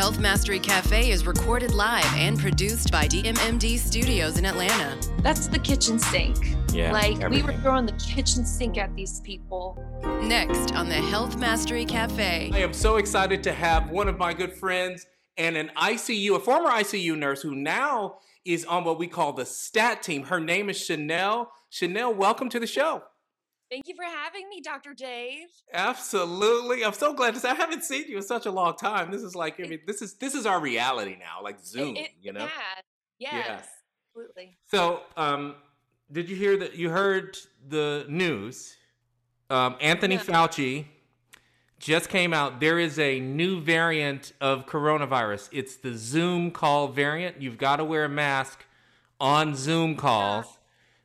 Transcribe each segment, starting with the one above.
Health Mastery Cafe is recorded live and produced by DMMD Studios in Atlanta. That's the kitchen sink. Yeah, Like we were throwing the kitchen sink at these people. Next on the Health Mastery Cafe. I am so excited to have one of my good friends and an ICU, a former ICU nurse who now is on what we call the STAT team. Her name is Chanel. Chanel, welcome to the show. Thank you for having me, Dr. Dave. Absolutely. I'm so glad to say I haven't seen you in such a long time. This is like I mean, this is this is our reality now, like Zoom, It- you know? Yeah. Yeah. Yes. Absolutely. So, um, did you hear that? You heard the news. Um, Anthony No. Fauci just came out. There is a new variant of coronavirus. It's the Zoom call variant. You've got to wear a mask on Zoom calls.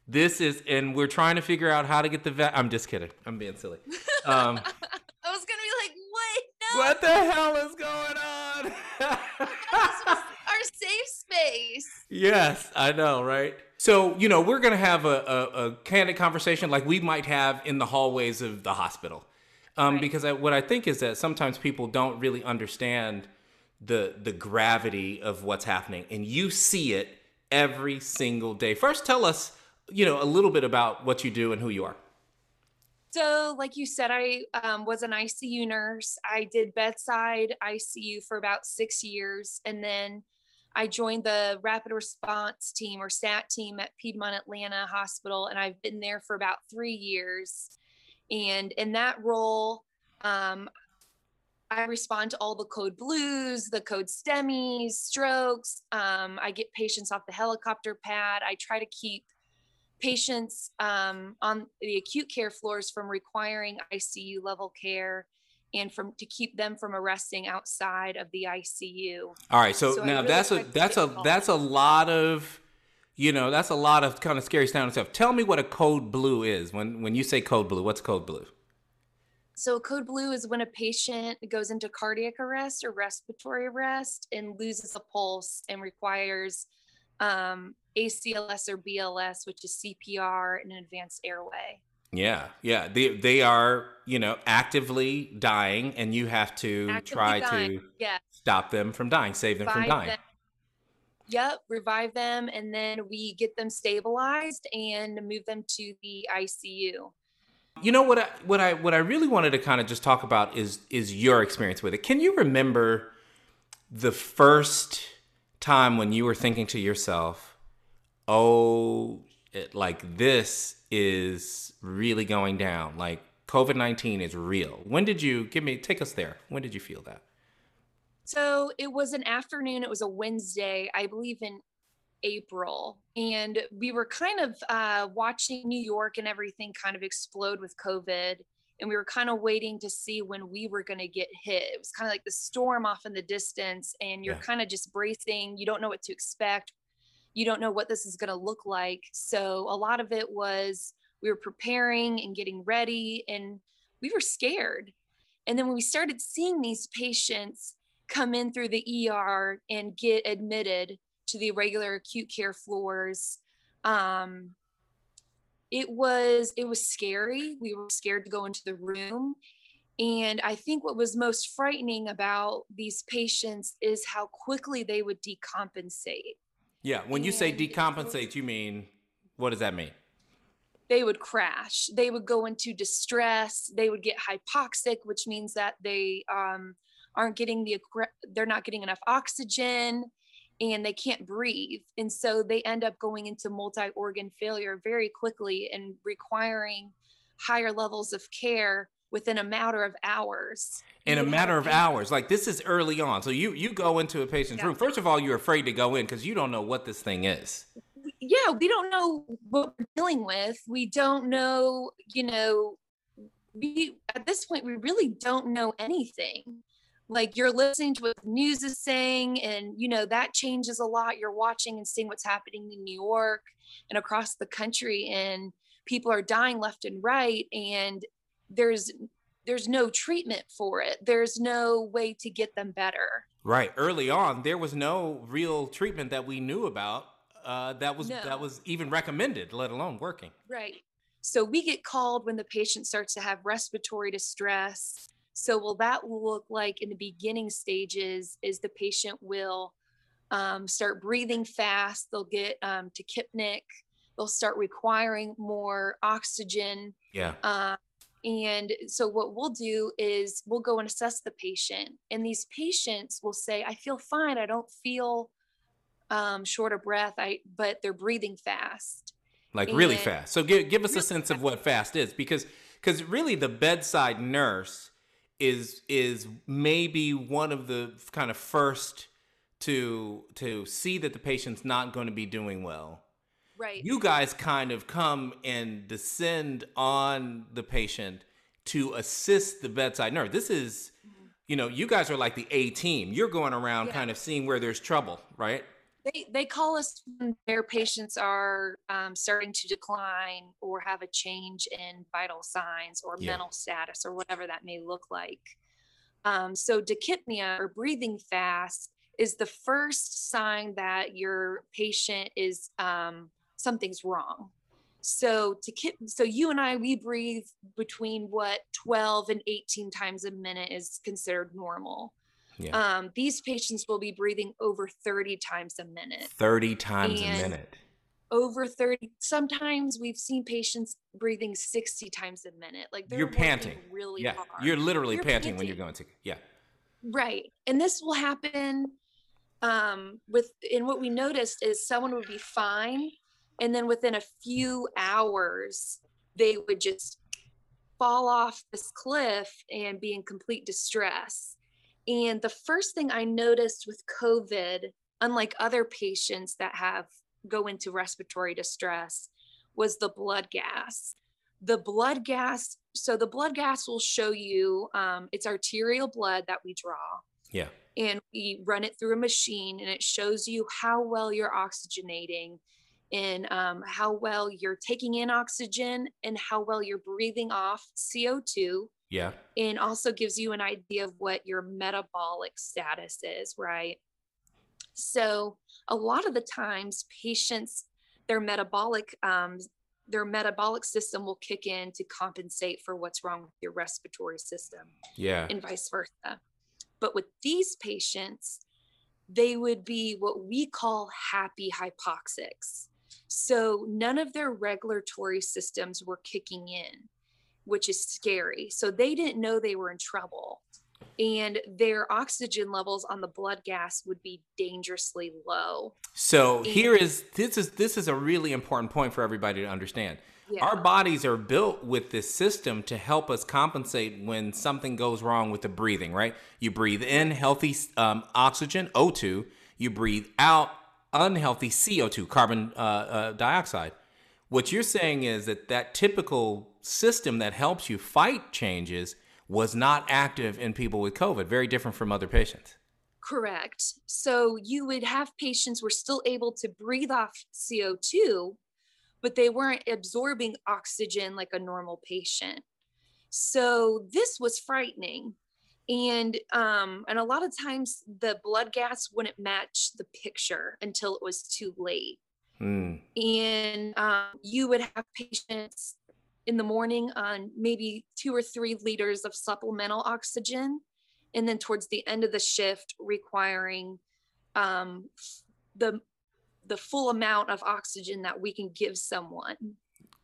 This is, and we're trying to figure out how to get the. Va- I'm just kidding. I'm being silly. Um, I was gonna be like, wait, no. what the hell is going on? This was our safe space. Yes, I know, right? So, you know, we're going to have a, a, a candid conversation like we might have in the hallways of the hospital. Um, Right. Because I, what I think is that sometimes people don't really understand the, the gravity of what's happening, and you see it every single day. First, tell us, you know, a little bit about what you do and who you are. So, like you said, I um, was an ICU nurse. I did bedside ICU for about six years. And then I joined the rapid response team or STAT team at Piedmont Atlanta Hospital. And I've been there for about three years. And in that role, um, I respond to all the code blues, the code STEMIs, strokes. Um, I get patients off the helicopter pad. I try to keep patients um, on the acute care floors from requiring ICU level care and from to keep them from arresting outside of the ICU. All right, so, So now really that's a that's a that's a lot of you know that's a lot of kind of scary sounding stuff. Tell me what a code blue is. When when you say code blue, what's code blue? So code blue is when a patient goes into cardiac arrest or respiratory arrest and loses a pulse and requires um, ACLS or BLS, which is CPR and an advanced airway. Yeah, yeah. They they are you know actively dying, and you have to Actively try dying. to Yeah. stop them from dying, save them from dying. them. Yep, revive them, and then we get them stabilized and move them to the ICU. You know what I what I what I really wanted to kind of just talk about is is your experience with it. Can you remember the first time when you were thinking to yourself, "Oh, it, like this is really going down. Like COVID-19 is real." When did you give me take us there? When did you feel that? So it was an afternoon. It was a Wednesday, I believe in April, and we were kind of uh, watching New York and everything kind of explode with COVID. And we were kind of waiting to see when we were going to get hit. It was kind of like the storm off in the distance, and you're Yeah. kind of just bracing. You don't know what to expect. You don't know what this is going to look like. So a lot of it was we were preparing and getting ready, and we were scared. And then when we started seeing these patients come in through the ER and get admitted to the regular acute care floors, um, it was it was scary. We were scared to go into the room. And I think what was most frightening about these patients is how quickly they would decompensate. Yeah, when you say And it was- decompensate, you mean what does that mean? they would crash. They would go into distress. They would get hypoxic which means that they um, aren't getting the they're not getting enough oxygen and they can't breathe. And so they end up going into multi-organ failure very quickly and requiring higher levels of care within a matter of hours in a matter of hours like this is early on so you you go into a patient's Yeah. room first of all you're afraid to go in because you don't know what this thing is yeah, we don't know what we're dealing with. We don't know, you know, we at this point we really don't know anything. Like you're listening to what the news is saying, and you know that changes a lot. You're watching and seeing what's happening in New York and across the country, and people are dying left and right, and there's there's no treatment for it. There's no way to get them better. right early on there was no real treatment that we knew about uh, that was No. that was even recommended let alone working Right. So we get called when the patient starts to have respiratory distress, So, will that look like in the beginning stages is the patient will um, start breathing fast, they'll get um, tachypneic, they'll start requiring more oxygen. Yeah. Uh, and so, what we'll do is we'll go and assess the patient, and these patients will say, "I feel fine. I don't feel um, short of breath. I but they're breathing fast." Like really fast. So give give us a sense of what fast is, because because really the bedside nurse is is maybe one of the kind of first to to see that the patient's not going to be doing well Right. you guys kind of come and descend on the patient to assist the bedside nurse. This is, you know, you guys are like the A team. You're going around Yeah. kind of seeing where there's trouble, right? they they call us when their patients are um, starting to decline or have a change in vital signs or Yeah. mental status or whatever that may look like. Um, so tachypnea or breathing fast is the first sign that your patient is um, something's wrong. So tachy- so you and I we breathe between what 12 and 18 times a minute is considered normal. Yeah. Um, these patients will be breathing over 30 times a minute. 30 times a minute. Over 30. Sometimes we've seen patients breathing 60 times a minute. Like they're You're panting. really yeah. hard. You're literally You're panting, when you're going to. Yeah. Right. And this will happen um, with, and what we noticed is someone would be fine. And then within a few hours, they would just fall off this cliff and be in complete distress. And the first thing I noticed with COVID, unlike other patients that have go into respiratory distress, was the blood gas. The blood gas, so the blood gas will show you um, it's arterial blood that we draw Yeah. and we run it through a machine and it shows you how well you're oxygenating and um, how well you're taking in oxygen and how well you're breathing off CO2 Yeah. and also gives you an idea of what your metabolic status is, right? So a lot of the times patients their metabolic um, their metabolic system will kick in to compensate for what's wrong with your respiratory system Yeah. and vice versa. But with these patients, they would be what we call happy hypoxics. So none of their regulatory systems were kicking in, which is scary. So they didn't know they were in trouble. And their oxygen levels on the blood gas would be dangerously low. So And- here is this is this is a really important point for everybody to understand. Yeah. Our bodies are built with this system to help us compensate when something goes wrong with the breathing, right? You breathe in healthy um, oxygen, O2. You breathe out unhealthy CO2, carbon uh, uh, dioxide. What you're saying is that that typical system that helps you fight changes was not active in people with COVID, very different from other patients. Correct. So you would have patients were still able to breathe off CO2, but they weren't absorbing oxygen like a normal patient. So this was frightening. And um, and a lot of times the blood gas wouldn't match the picture until it was too late. Hmm. And um, you would have patients in the morning on maybe two or three liters of supplemental oxygen and then towards the end of the shift requiring um, the the full amount of oxygen that we can give someone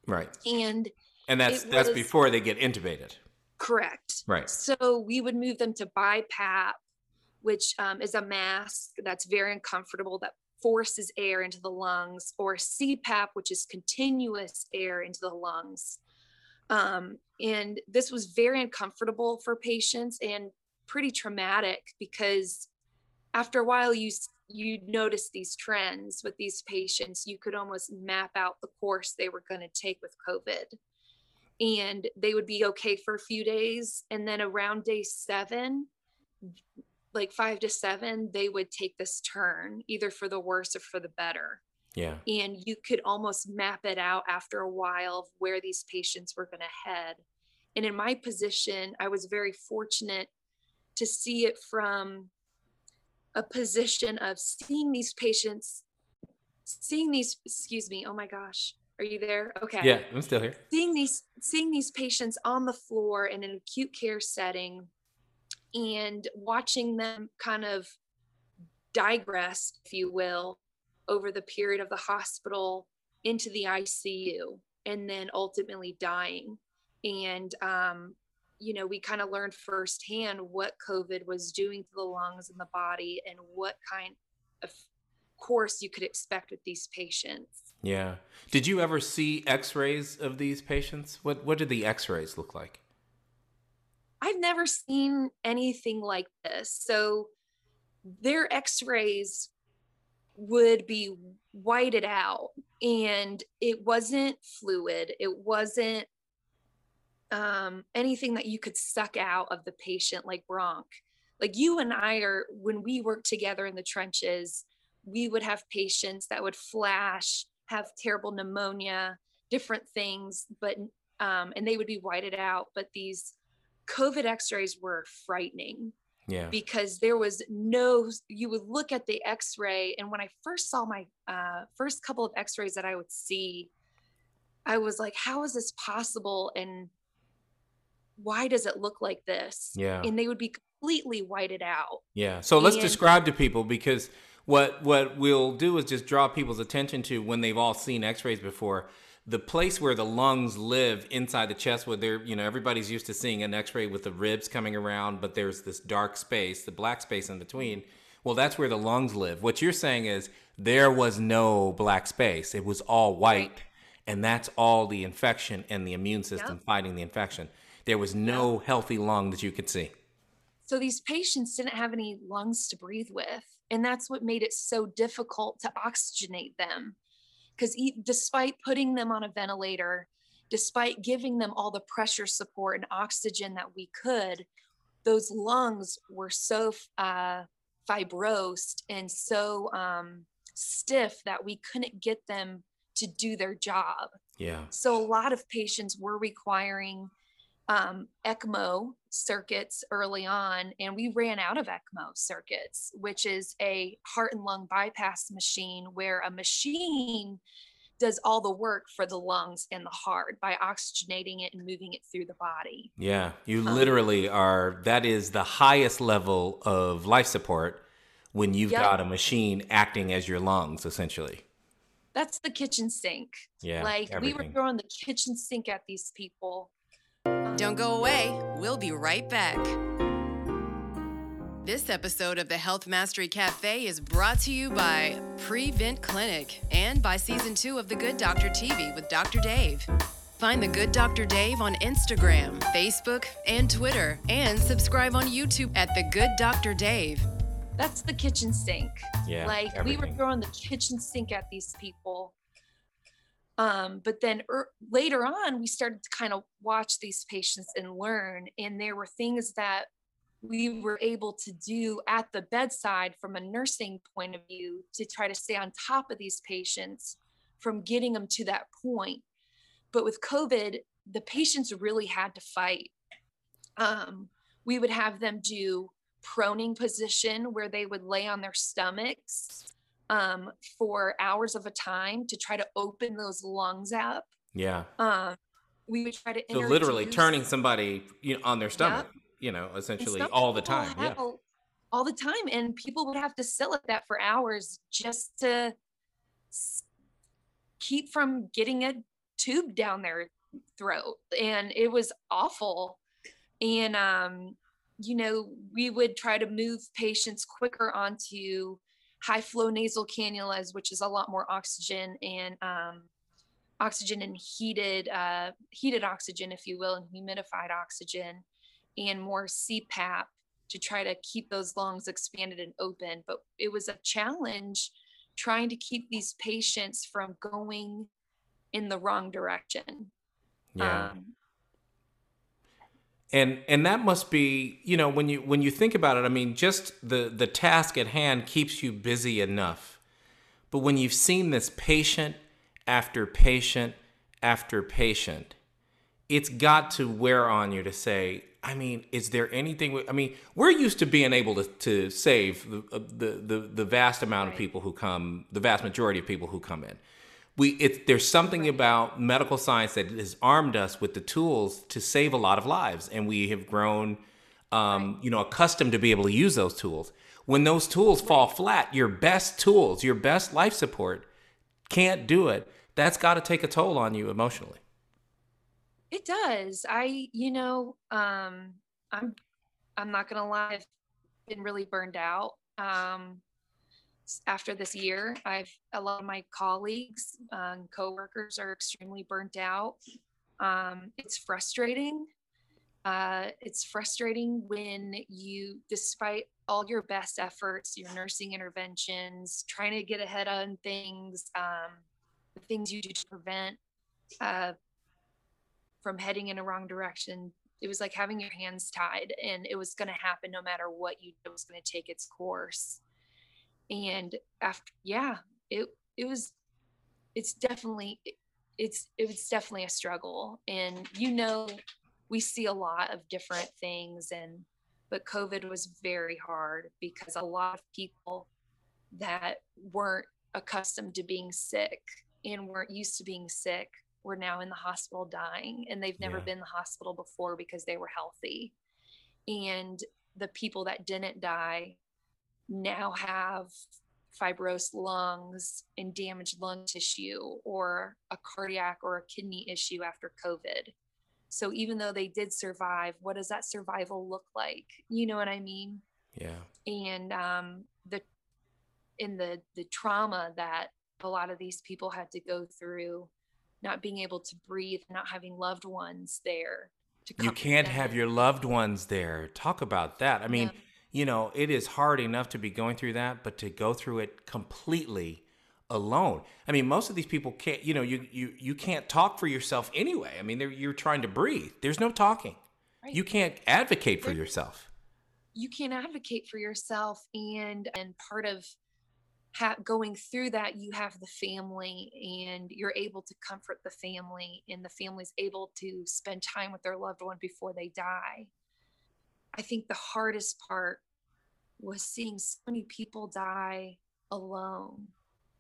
Right. and And that's that's was- before they get intubated. Correct. Right. so we would move them to BiPAP which um, is a mask that's very uncomfortable that forces air into the lungs or CPAP which is continuous air into the lungs. Um, and this was very uncomfortable for patients and pretty traumatic because after a while you you notice these trends with these patients. You could almost map out the course they were going to take with covid and they would be okay for a few days and then around day 7 like 5 to 7 they would take this turn either for the worse or for the better Yeah. and you could almost map it out after a while of where these patients were going to head. And in my position, I was very fortunate to see it from a position of seeing these patients, seeing these, excuse me, oh my gosh, are you there? Okay. Yeah, I'm still here. Seeing these, seeing these patients on the floor in an acute care setting and watching them kind of digress, if you will, over the period of the hospital into the ICU and then ultimately dying. And, um, you know, we kind of learned firsthand what COVID was doing to the lungs and the body and what kind of course you could expect with these patients. Yeah. Did you ever see x-rays of these patients? What what did the x-rays look like? I've never seen anything like this. So their x-rays would be whited out and it wasn't fluid. It wasn't um, anything that you could suck out of the patient like bronch. Like you and I are, when we work together in the trenches, we would have patients that would flash, have terrible pneumonia, different things, but um, and they would be whited out. But these COVID X-rays were frightening. Yeah. Because there was no, you would look at the X-ray, and when I first saw my uh, first couple of X-rays that I would see, I was like, "How is this possible?" And why does it look like this? Yeah. And they would be completely whited out. Yeah. So let's And- describe to people because what what we'll do is just draw people's attention to when they've all seen x-rays before. The place where the lungs live inside the chest where they're you know everybody's used to seeing an x-ray with the ribs coming around but there's this dark space the black space in between well that's where the lungs live. What you're saying is there was no black space. It was all white and that's all the infection and the immune system Yep. fighting the infection. There was no healthy lung that you could see. So these patients didn't have any lungs to breathe with. And that's what made it so difficult to oxygenate them. Because despite putting them on a ventilator, despite giving them all the pressure support and oxygen that we could, those lungs were so uh, fibrosed and so um, stiff that we couldn't get them to do their job. yeah So a lot of patients were requiring um, ECMO circuits early on, and we ran out of ECMO circuits, which is a heart and lung bypass machine where a machine does all the work for the lungs and the heart by oxygenating it and moving it through the body. Yeah, you Um, literally are. That is the highest level of life support when you've Yep. got a machine acting as your lungs, essentially. That's the kitchen sink. Yeah, like we were throwing the kitchen sink at these people. Don't go away. We'll be right back. This episode of the Health Mastery Cafe is brought to you by Prevent Clinic and by season two of The Good Doctor TV with Dr. Dave. Find The Good Dr. Dave on Instagram, Facebook, and Twitter, and subscribe on YouTube at The Good Dr. Dave. That's the kitchen sink. Yeah, like we were throwing the kitchen sink at these people um, but then er, later on we started to kind of watch these patients and learn and there were things that we were able to do at the bedside from a nursing point of view to try to stay on top of these patients from getting them to that point. But with covid the patients really had to fight. Um, we would have them do proning position where they would lay on their stomachs um, for hours of a time to try to open those lungs up. Yeah. Um, we would try to So literally turning somebody you know, on their stomach, you know, essentially all the time. Yeah. a- all the time, and people would have to sit at that for hours just to s- keep from getting a tube down their throat, and it was awful. And um, you know, we would try to move patients quicker onto high flow nasal cannulas, which is a lot more oxygen and um, oxygen and heated uh, heated oxygen, if you will, and humidified oxygen, and more CPAP to try to keep those lungs expanded and open. But it was a challenge trying to keep these patients from going in the wrong direction. Yeah. Um, and and that must be you know when you when you think about it i mean just the the task at hand keeps you busy enough. But when you've seen this patient after patient after patient it's got to wear on you to say i mean is there anything we- i mean we're used to being able to, to save the, uh, the the the vast amount of people who come the vast majority of people who come in we it, there's something about medical science that has armed us with the tools to save a lot of lives and we have grown um, you know, accustomed to be able to use those tools. When those tools fall flat, your best tools, your best life support can't do it. That's got to take a toll on you emotionally. It does. I, you know, um, I'm, I'm not gonna lie. I've been really burned out. Um, after this year, I've a lot of my colleagues, um, coworkers are extremely burnt out. Um, it's frustrating uh, it's frustrating when you, despite all your best efforts, your nursing interventions, trying to get ahead on things, um, the things you do to prevent uh, from heading in a wrong direction. It was like having your hands tied, and it was going to happen no matter what you did. It was going to take its course. And after, yeah, it it was. It's definitely it's it was definitely a struggle, and you know we see a lot of different things and but covid was very hard because a lot of people that weren't accustomed to being sick and weren't used to being sick were now in the hospital dying and they've never yeah. been in the hospital before because they were healthy and the people that didn't die now have fibrosed lungs and damaged lung tissue or a cardiac or a kidney issue after covid so even though they did survive, what does that survival look like? You know what I mean? Yeah. And um, the in the the trauma that a lot of these people had to go through, not being able to breathe, not having loved ones there. you can't have your loved ones there. Talk about that. I mean, yeah. You know, it is hard enough to be going through that, but to go through it completely alone. I mean, most of these people can't, you know, you you you can't talk for yourself anyway. I mean, you're trying to breathe. There's no talking. Right. You can't advocate for yourself. You can't advocate for yourself, and and part of ha- going through that, you have the family, and you're able to comfort the family, and the family's able to spend time with their loved one before they die. I think the hardest part was seeing so many people die alone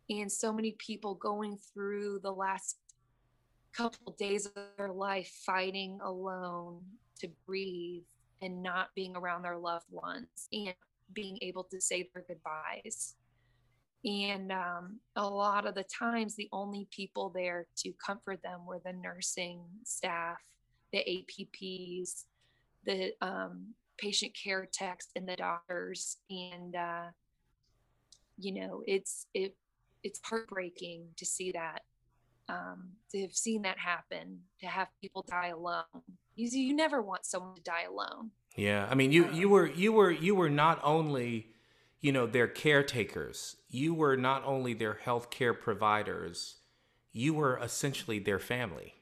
and so many people going through the last couple days of their life fighting alone to breathe and not being around their loved ones and being able to say their goodbyes. And um, a lot of the times the only people there to comfort them were the nursing staff the apps the um, patient care techs and the doctors and uh, you know it's it it's heartbreaking to see that um, to have seen that happen to have people die alone. You, you never want someone to die alone. Yeah i mean you you um, were you were you were not only you know their caretakers you were not only their health care providers you were essentially their family.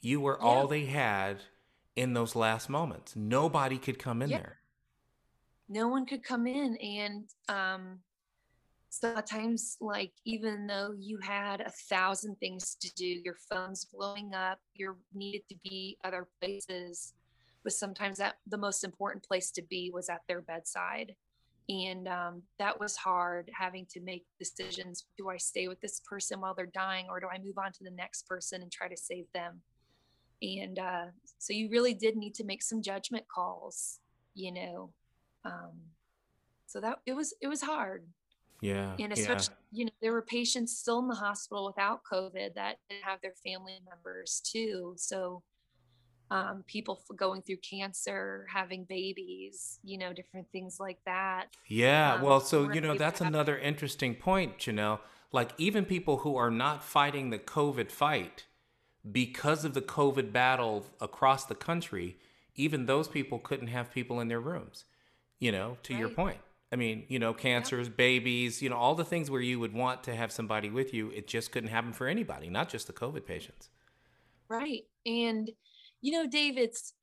You were yeah. all they had in those last moments. Nobody could come in yeah. there. No one could come in and um sometimes like even though you had a thousand things to do your phone's blowing up you needed to be other places but sometimes that the most important place to be was at their bedside. And um, that was hard having to make decisions. Do i stay with this person while they're dying or do i move on to the next person and try to save them and uh, so you really did need to make some judgment calls you know um, so that it was it was hard yeah. And especially, yeah. you know, there were patients still in the hospital without COVID that didn't have their family members too. So um, people going through cancer, having babies, you know, different things like that. Yeah. Um, well, so, you know, that's another interesting point, Chanel. Like, even people who are not fighting the COVID fight because of the COVID battle across the country, even those people couldn't have people in their rooms, you know, to right. your point. I mean, you know, cancers, yeah. babies, you know, all the things where you would want to have somebody with you, it just couldn't happen for anybody, not just the COVID patients. Right. And, you know, Dave, it's,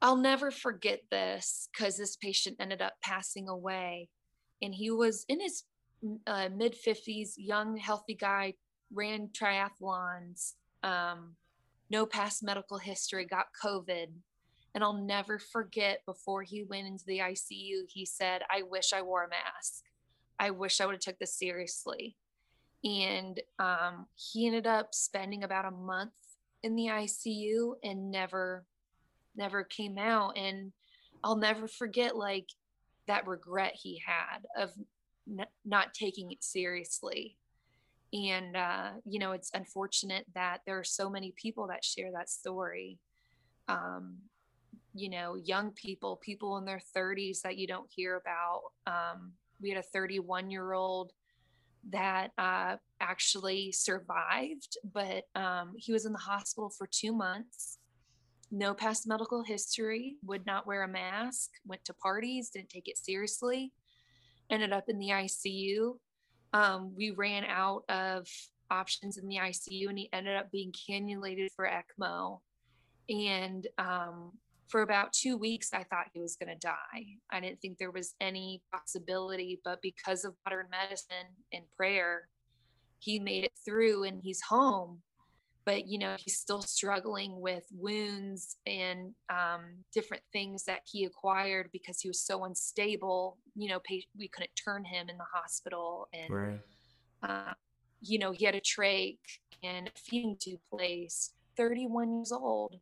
I'll never forget this because this patient ended up passing away. And he was in his uh, mid 50s, young, healthy guy, ran triathlons, um, no past medical history, got COVID, and I'll never forget before he went into the ICU, he said, I wish I wore a mask. I wish I would have took this seriously. And um, he ended up spending about a month in the ICU and never, never came out. And I'll never forget like that regret he had of n- not taking it seriously. And, uh, you know, it's unfortunate that there are so many people that share that story. Um, you know, young people, people in their 30s that you don't hear about. Um, we had a 31 year old that uh, actually survived, but um, he was in the hospital for two months. No past medical history, would not wear a mask, went to parties, didn't take it seriously, ended up in the ICU. Um, we ran out of options in the ICU and he ended up being cannulated for ECMO. And um, for about two weeks, I thought he was going to die. I didn't think there was any possibility, but because of modern medicine and prayer, he made it through and he's home. But, you know, he's still struggling with wounds and um, different things that he acquired because he was so unstable. You know, we couldn't turn him in the hospital. And, right. uh, you know, he had a trach and a feeding tube placed, 31 years old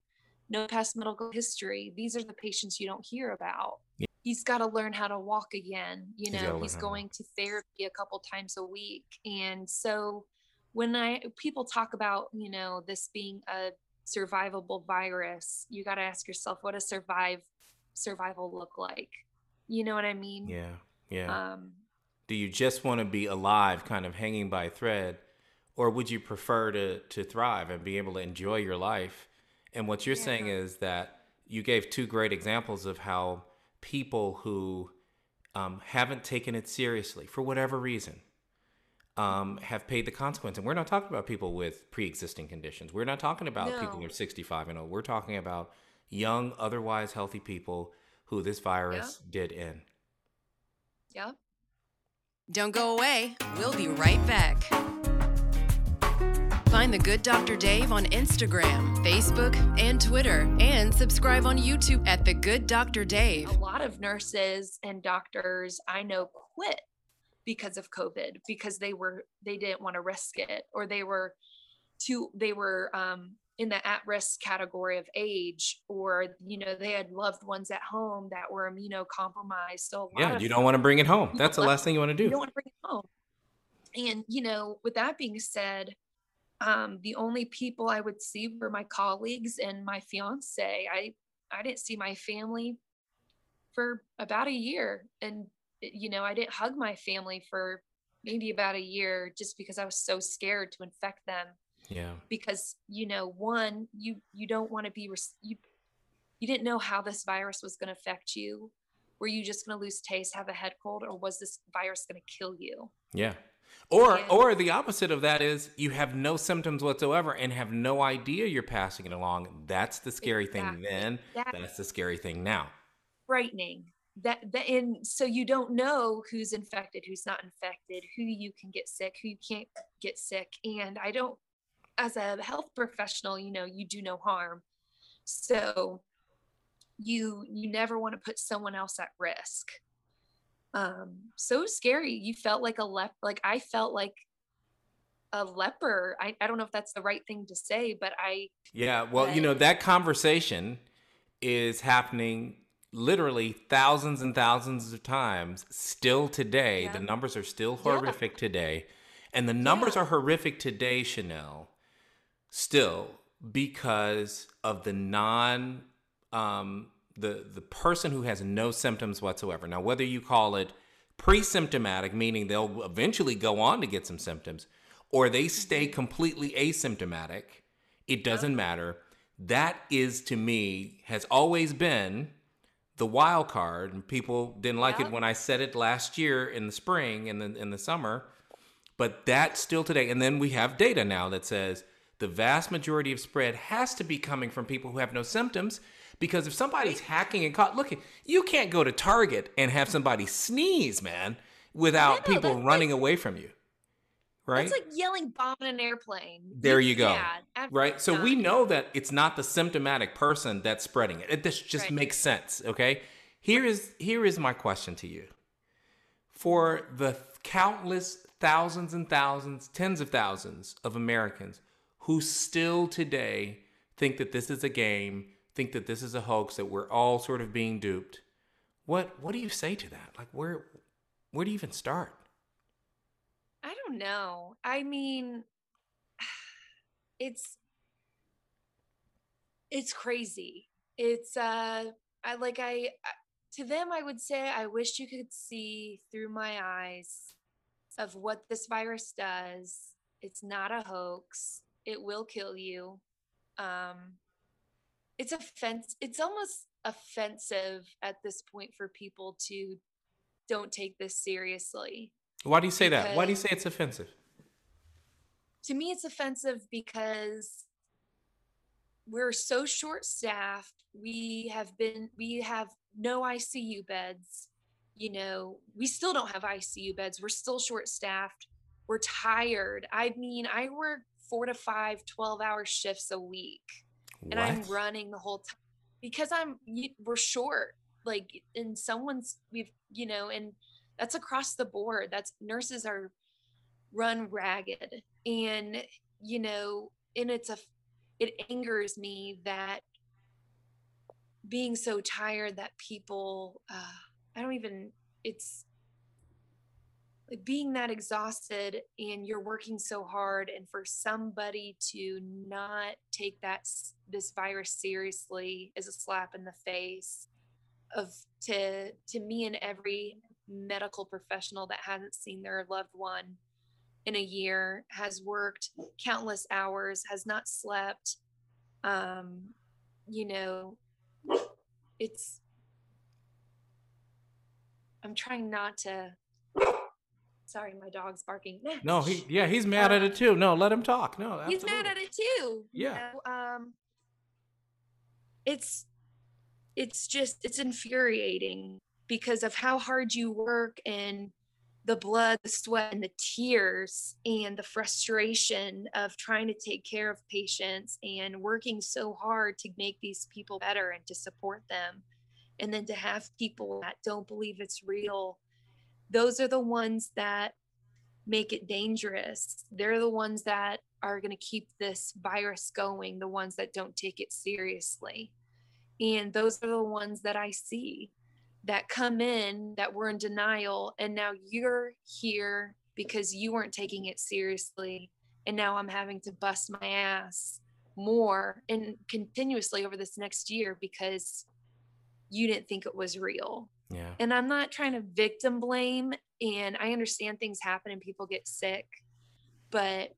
no past medical history. These are the patients you don't hear about. Yeah. He's got to learn how to walk again. You know, he's, he's going to therapy a couple times a week. And so when I people talk about, you know, this being a survivable virus, you got to ask yourself what does survive survival look like? You know what I mean? Yeah. Yeah. Um do you just want to be alive kind of hanging by a thread or would you prefer to to thrive and be able to enjoy your life and what you're yeah. saying is that you gave two great examples of how people who um, haven't taken it seriously for whatever reason um, have paid the consequence. And we're not talking about people with pre existing conditions. We're not talking about no. people who are 65 and old. We're talking about young, otherwise healthy people who this virus yeah. did in. Yep. Don't go away. We'll be right back. Find The Good Dr. Dave on Instagram, Facebook, and Twitter, and subscribe on YouTube at The Good Dr. Dave. A lot of nurses and doctors I know quit because of COVID because they were they didn't want to risk it or they were too they were um, in the at-risk category of age or you know they had loved ones at home that were immunocompromised so yeah you don't want to bring it home. That's the last thing you want to do. You don't want to bring it home. And you know with that being said um, the only people I would see were my colleagues and my fiance. I I didn't see my family for about a year, and Eh, you know I didn't hug my family for maybe about a year just because I was so scared to infect them. Yeah. Because you know, one, you you don't want to be you you didn't know how this virus was going to affect you. Were you just going to lose taste, have a head cold, or was this virus going to kill you? Yeah. Or yeah. or the opposite of that is you have no symptoms whatsoever and have no idea you're passing it along. That's the scary exactly. thing then. Exactly. That's the scary thing now. Frightening. That, that and so you don't know who's infected, who's not infected, who you can get sick, who you can't get sick. And I don't as a health professional, you know, you do no harm. So you you never want to put someone else at risk um so scary you felt like a lep like i felt like a leper I, I don't know if that's the right thing to say but i yeah well you know that conversation is happening literally thousands and thousands of times still today yeah. the numbers are still horrific yeah. today and the numbers yeah. are horrific today chanel still because of the non um, the the person who has no symptoms whatsoever. Now, whether you call it pre-symptomatic, meaning they'll eventually go on to get some symptoms, or they stay completely asymptomatic, it doesn't matter. That is to me has always been the wild card. And people didn't like yeah. it when I said it last year in the spring and in, in the summer, but that's still today. And then we have data now that says the vast majority of spread has to be coming from people who have no symptoms because if somebody's hacking and caught, look, you can't go to Target and have somebody sneeze, man, without people running like, away from you. Right? It's like yelling bomb in an airplane. There you go. right? So we know that it's not the symptomatic person that's spreading it. It just, just right. makes sense, okay? Here is here is my question to you. For the countless thousands and thousands, tens of thousands of Americans who still today think that this is a game think that this is a hoax, that we're all sort of being duped. what what do you say to that? Like where where do you even start? I don't know. I mean, it's it's crazy. It's uh I like I, to them I would say I wish you could see through my eyes of what this virus does. It's not a hoax. It will kill you. Um it's offense it's almost offensive at this point for people to don't take this seriously. Why do you say that? Why do you say it's offensive? To me it's offensive because we're so short staffed. We have been we have no ICU beds. You know, we still don't have ICU beds. We're still short staffed. We're tired. I mean, I work 4 to 5 12 hour shifts a week and I'm running the whole time because I'm we're short. Like, and someone's we've you know, and that's across the board. That's nurses are run ragged, and you know, and it's a it angers me that being so tired that people uh, I don't even it's like being that exhausted and you're working so hard and for somebody to not take that this virus seriously is a slap in the face of to to me and every medical professional that hasn't seen their loved one in a year has worked countless hours has not slept um you know it's i'm trying not to Sorry, my dog's barking. no, he yeah, he's mad at it too. No, let him talk. No, absolutely. he's mad at it too. Yeah. You know, um, it's it's just it's infuriating because of how hard you work and the blood, the sweat, and the tears, and the frustration of trying to take care of patients and working so hard to make these people better and to support them. And then to have people that don't believe it's real those are the ones that make it dangerous. They're the ones that are going to keep this virus going, the ones that don't take it seriously. And those are the ones that I see that come in that were in denial. And now you're here because you weren't taking it seriously. And now I'm having to bust my ass more and continuously over this next year because you didn't think it was real. Yeah. And I'm not trying to victim blame and I understand things happen and people get sick, but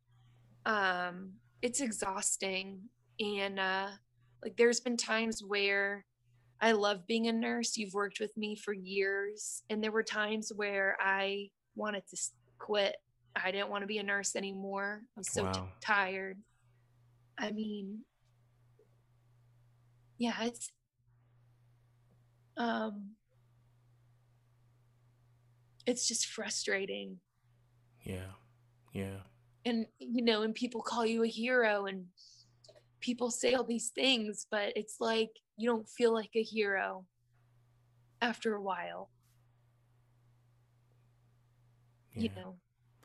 um it's exhausting and uh like there's been times where I love being a nurse. You've worked with me for years and there were times where I wanted to quit. I didn't want to be a nurse anymore. I'm so wow. t- tired. I mean, yeah, it's um it's just frustrating. Yeah. Yeah. And you know, and people call you a hero and people say all these things, but it's like you don't feel like a hero after a while. Yeah. You know.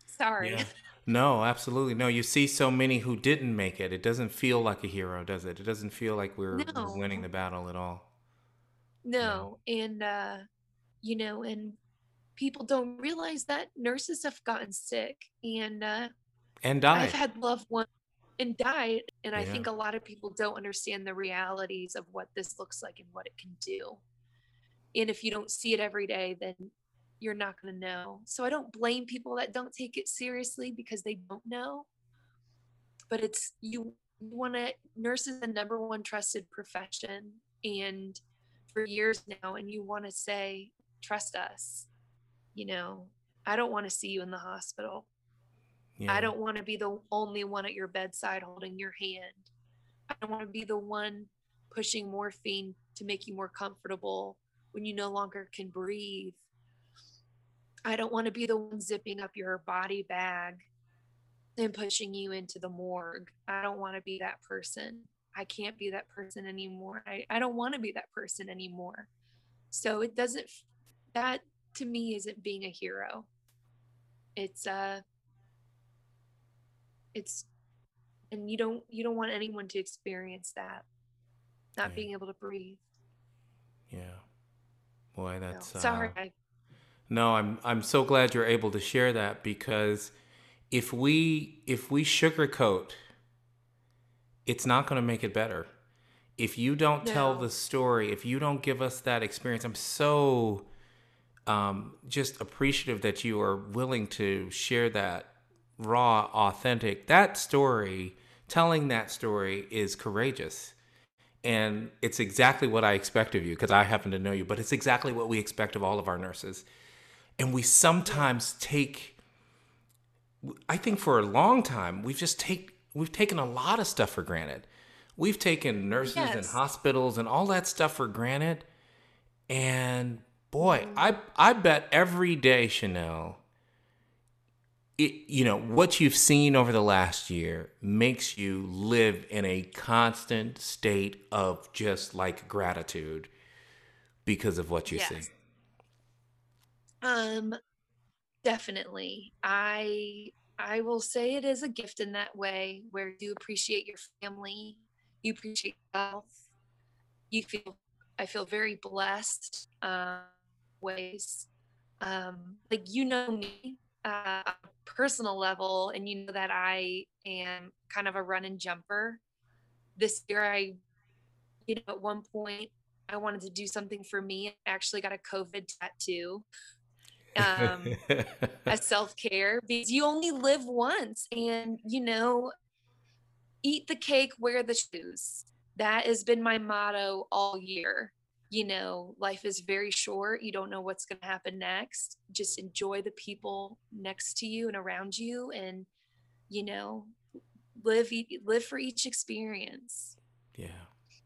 Sorry. Yeah. No, absolutely. No, you see so many who didn't make it. It doesn't feel like a hero, does it? It doesn't feel like we're, no. we're winning the battle at all. No. And uh you know, and people don't realize that nurses have gotten sick and uh, and died. I've had loved ones and died, and yeah. I think a lot of people don't understand the realities of what this looks like and what it can do. And if you don't see it every day, then you're not going to know. So I don't blame people that don't take it seriously because they don't know. But it's you, you want to nurse is the number one trusted profession and for years now and you want to say trust us you know, I don't want to see you in the hospital. Yeah. I don't want to be the only one at your bedside holding your hand. I don't want to be the one pushing morphine to make you more comfortable when you no longer can breathe. I don't want to be the one zipping up your body bag and pushing you into the morgue. I don't want to be that person. I can't be that person anymore. I, I don't want to be that person anymore. So it doesn't, that to me isn't being a hero. It's uh it's and you don't you don't want anyone to experience that. Not yeah. being able to breathe. Yeah. Boy, that's No, sorry. uh, I- No, I'm I'm so glad you're able to share that because if we if we sugarcoat, it's not going to make it better. If you don't tell the story, if you don't give us that experience, I'm so um, just appreciative that you are willing to share that raw, authentic. That story, telling that story, is courageous. And it's exactly what I expect of you because I happen to know you, but it's exactly what we expect of all of our nurses. And we sometimes take, I think for a long time, we've just take, we've taken a lot of stuff for granted. We've taken nurses and hospitals and all that stuff for granted. And boy, I I bet every day, Chanel, it, you know what you've seen over the last year makes you live in a constant state of just like gratitude because of what you Yes. see. Um, definitely. I I will say it is a gift in that way where you appreciate your family, you appreciate yourself, you feel. I feel very blessed. Um, ways, um, like you know me, uh, personal level, and you know that I am kind of a run and jumper. This year, I, you know, at one point, I wanted to do something for me. I actually got a COVID tattoo um, as self care because you only live once and, you know, eat the cake, wear the shoes. That has been my motto all year. You know, life is very short. You don't know what's going to happen next. Just enjoy the people next to you and around you and, you know, live live for each experience. yeah,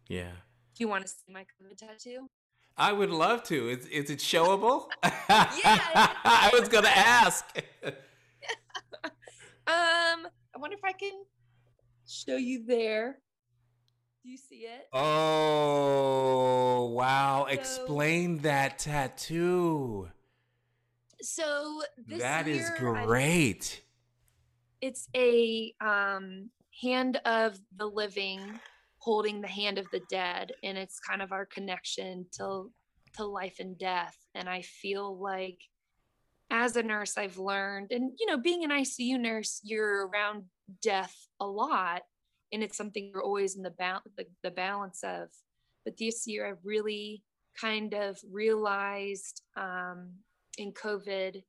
yeah. Do you want to see my COVID tattoo? I would love to. Is is it showable? Yeah. I was gonna ask. Um, I wonder if I can show you there. Do you see it? Oh wow! So- Explain that tattoo. So this That is year, I- great. it's a um hand of the living holding the hand of the dead and it's kind of our connection to to life and death and i feel like as a nurse i've learned and you know being an icu nurse you're around death a lot and it's something you're always in the, ba- the, the balance of. But this year i really kind of realized um, in covid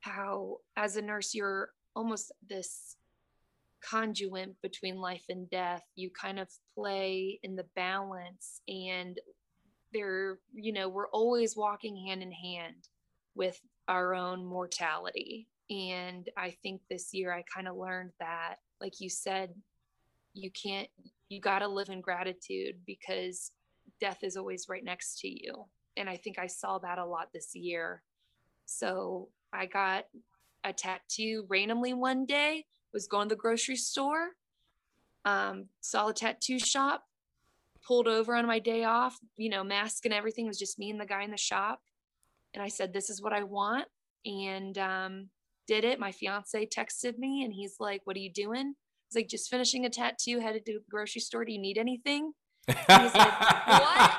how as a nurse you're almost this conduit between life and death. You kind of play in the balance and they're you know we're always walking hand in hand with our own mortality. And i think this year i kind of learned that like you said you can't you got to live in gratitude because death is always right next to you. And i think i saw that a lot this year. So i got a tattoo randomly one day was going to the grocery store um, saw a tattoo shop pulled over on my day off you know mask and everything it was just me and the guy in the shop. And i said this is what i want. And um, did it. My fiance texted me and he's like what are you doing he's like just finishing a tattoo headed to the grocery store do you need anything like, "What?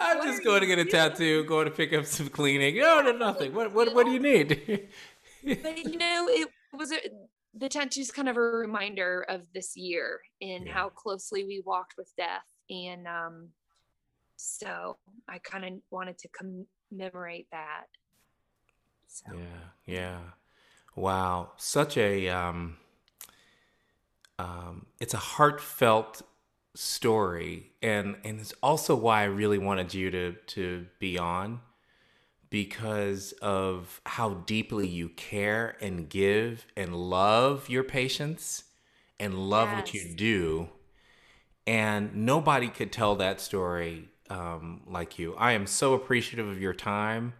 I'm What just going to get a doing?" tattoo, going to pick up some cleaning. No, no, nothing. What, what, what do you need? but you know it was a, the tattoo's kind of a reminder of this year and Yeah. how closely we walked with death and um so i kind of wanted to commemorate that so Yeah, yeah. Wow, such a um, um, it's a heartfelt story, and and it's also why I really wanted you to to be on because of how deeply you care and give and love your patients and love what you do, and nobody could tell that story um, like you. I am so appreciative of your time.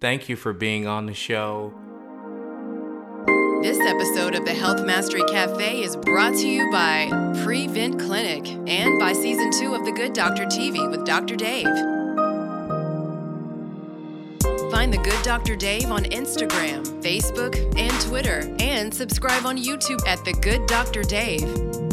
Thank you for being on the show. This episode of the Health Mastery Cafe is brought to you by Prevent Clinic and by season two of The Good Doctor TV with Dr. Dave. Find The Good Dr. Dave on Instagram, Facebook, and Twitter, and subscribe on YouTube at The Good Dr. Dave.